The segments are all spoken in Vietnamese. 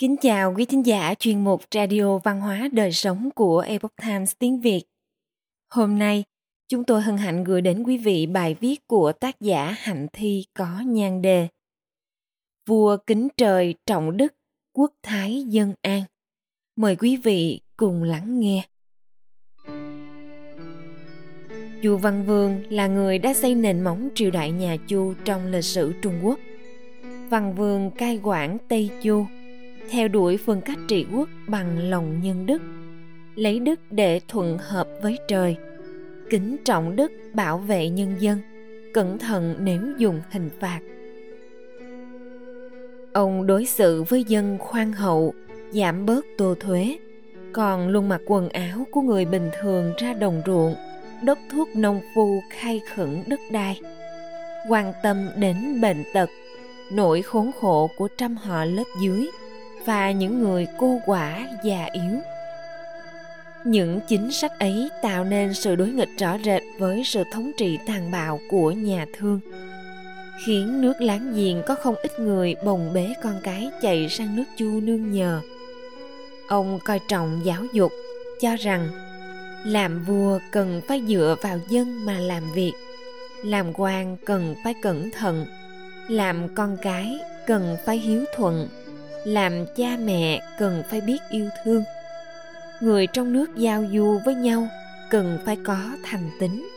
Kính chào quý thính giả chuyên mục Radio Văn hóa Đời Sống của Epoch Times tiếng Việt. Hôm nay, chúng tôi hân hạnh gửi đến quý vị bài viết của tác giả Hạnh Thi có nhan đề Vua kính trời trọng đức, quốc thái dân an. Mời quý vị cùng lắng nghe. Chu Văn Vương là người đã xây nền móng triều đại nhà Chu trong lịch sử Trung Quốc. Văn Vương cai quản Tây Chu – theo đuổi phương cách trị quốc bằng lòng nhân đức, lấy đức để thuận hợp với trời, kính trọng đức bảo vệ nhân dân, cẩn thận nếu dùng hình phạt. Ông đối xử với dân khoan hậu, giảm bớt tô thuế, còn luôn mặc quần áo của người bình thường ra đồng ruộng, đốc thuốc nông phu khai khẩn đất đai, quan tâm đến bệnh tật, nỗi khốn khổ của trăm họ lớp dưới và những người cô quả già yếu. Những chính sách ấy tạo nên sự đối nghịch rõ rệt với sự thống trị tàn bạo của nhà thương, khiến nước láng giềng có không ít người bồng bế con cái chạy sang nước chu nương nhờ. Ông coi trọng giáo dục, cho rằng làm vua cần phải dựa vào dân mà làm việc, làm quan cần phải cẩn thận, làm con cái cần phải hiếu thuận làm cha mẹ cần phải biết yêu thương. Người trong nước giao du với nhau cần phải có thành tính.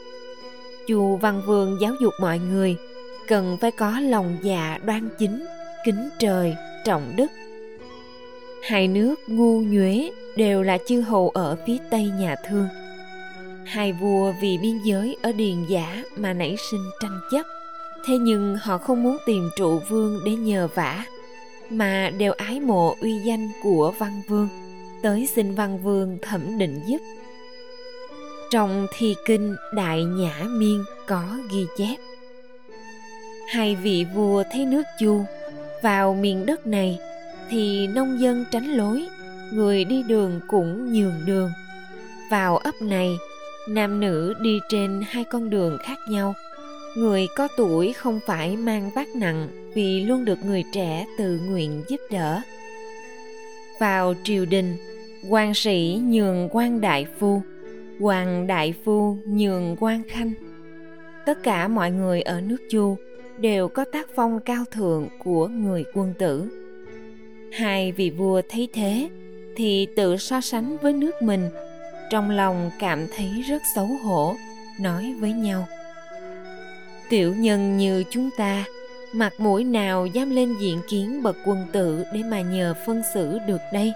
Chùa văn vương giáo dục mọi người, cần phải có lòng dạ đoan chính, kính trời, trọng đức. Hai nước ngu nhuế đều là chư hầu ở phía tây nhà thương. Hai vua vì biên giới ở điền giả mà nảy sinh tranh chấp. Thế nhưng họ không muốn tìm trụ vương để nhờ vả mà đều ái mộ uy danh của văn vương, tới xin văn vương thẩm định giúp. Trong thi kinh, đại nhã miên có ghi chép, hai vị vua thấy nước chu, vào miền đất này thì nông dân tránh lối, người đi đường cũng nhường đường. Vào ấp này, nam nữ đi trên hai con đường khác nhau người có tuổi không phải mang vác nặng vì luôn được người trẻ tự nguyện giúp đỡ. Vào triều đình, quan sĩ nhường quan đại phu quan đại phu nhường quan khanh. Tất cả mọi người ở nước chu đều có tác phong cao thượng của người quân tử. Hai vị vua thấy thế thì tự so sánh với nước mình, trong lòng cảm thấy rất xấu hổ, nói với nhau tiểu nhân như chúng ta, mặt mũi nào dám lên diện kiến bậc quân tử để mà nhờ phân xử được đây?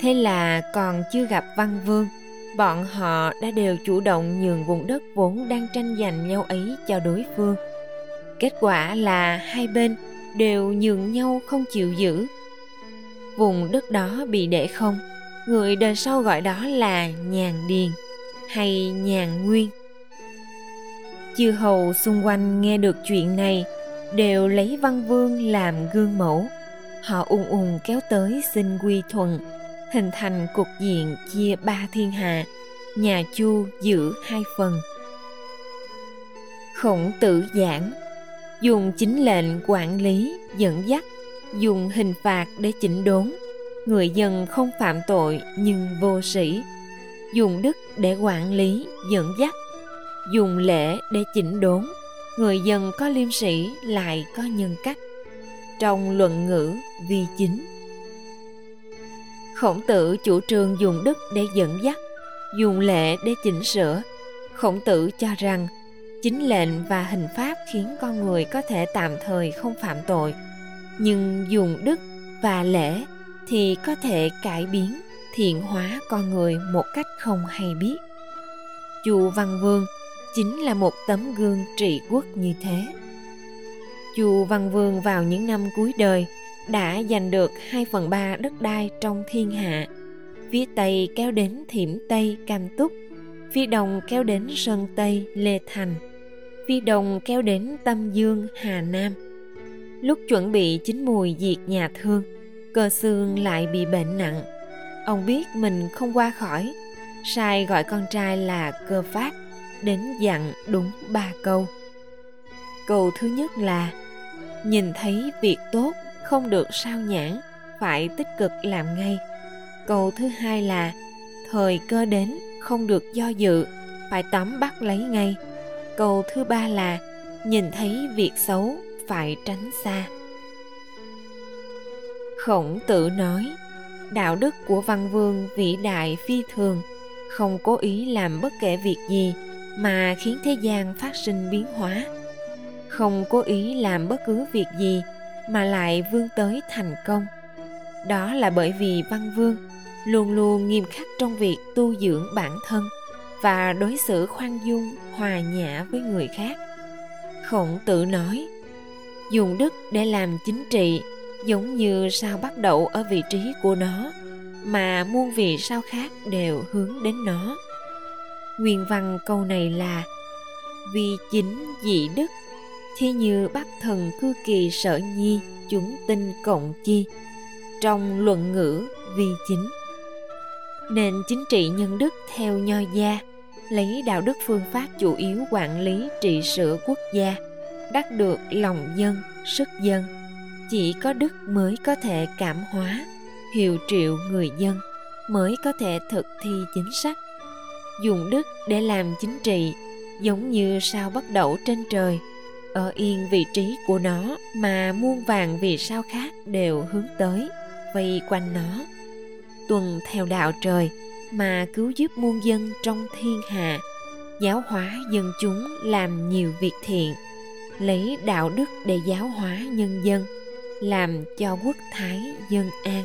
Thế là còn chưa gặp văn vương, bọn họ đã đều chủ động nhường vùng đất vốn đang tranh giành nhau ấy cho đối phương. Kết quả là hai bên đều nhường nhau không chịu giữ. Vùng đất đó bị để không, người đời sau gọi đó là nhàn điền hay nhàn nguyên chư hầu xung quanh nghe được chuyện này, đều lấy văn vương làm gương mẫu. Họ ung ung kéo tới xin quy thuận, hình thành cục diện chia ba thiên hạ, nhà chu giữ hai phần. Khổng tử giảng, dùng chính lệnh quản lý, dẫn dắt, dùng hình phạt để chỉnh đốn. Người dân không phạm tội nhưng vô sĩ, dùng đức để quản lý, dẫn dắt dùng lễ để chỉnh đốn. Người dân có liêm sĩ lại có nhân cách. Trong luận ngữ vi chính. Khổng tử chủ trương dùng đức để dẫn dắt, dùng lễ để chỉnh sửa. Khổng tử cho rằng, chính lệnh và hình pháp khiến con người có thể tạm thời không phạm tội. Nhưng dùng đức và lễ thì có thể cải biến, thiện hóa con người một cách không hay biết. Chu văn vương chính là một tấm gương trị quốc như thế. Chu văn vương vào những năm cuối đời đã giành được 2 phần 3 đất đai trong thiên hạ. Phía tây kéo đến thiểm tây, cam túc, phía đông kéo đến sơn tây, lê thành, phía đông kéo đến tâm dương, hà nam. Lúc chuẩn bị chín mùi diệt nhà thương, cơ xương lại bị bệnh nặng. Ông biết mình không qua khỏi, sai gọi con trai là cơ phát đến dặn đúng ba câu. Câu thứ nhất là, nhìn thấy việc tốt không được sao nhãn phải tích cực làm ngay. Câu thứ hai là, thời cơ đến không được do dự, phải tóm bắt lấy ngay. Câu thứ ba là, nhìn thấy việc xấu phải tránh xa. Khổng tử nói, đạo đức của văn vương vĩ đại phi thường, không cố ý làm bất kể việc gì mà khiến thế gian phát sinh biến hóa. Không cố ý làm bất cứ việc gì mà lại vươn tới thành công. Đó là bởi vì văn vương luôn luôn nghiêm khắc trong việc tu dưỡng bản thân và đối xử khoan dung, hòa nhã với người khác. Khổng tử nói, dùng đức để làm chính trị giống như sao bắt đầu ở vị trí của nó, mà muôn vì sao khác đều hướng đến nó nguyên văn câu này là, vì chính dị đức thi như bắc thần cư kỳ sở nhi, chúng tinh cộng chi, trong luận ngữ vi chính. Nên chính trị nhân đức theo nho gia, lấy đạo đức phương pháp chủ yếu quản lý trị sửa quốc gia, đắc được lòng dân, sức dân. Chỉ có đức mới có thể cảm hóa, hiệu triệu người dân, mới có thể thực thi chính sách dùng đức để làm chính trị, giống như sao bắt đầu trên trời. Ở yên vị trí của nó mà muôn vàng vì sao khác đều hướng tới, vây quanh nó. Tuần theo đạo trời mà cứu giúp muôn dân trong thiên hạ, giáo hóa dân chúng làm nhiều việc thiện, lấy đạo đức để giáo hóa nhân dân, làm cho quốc thái dân an.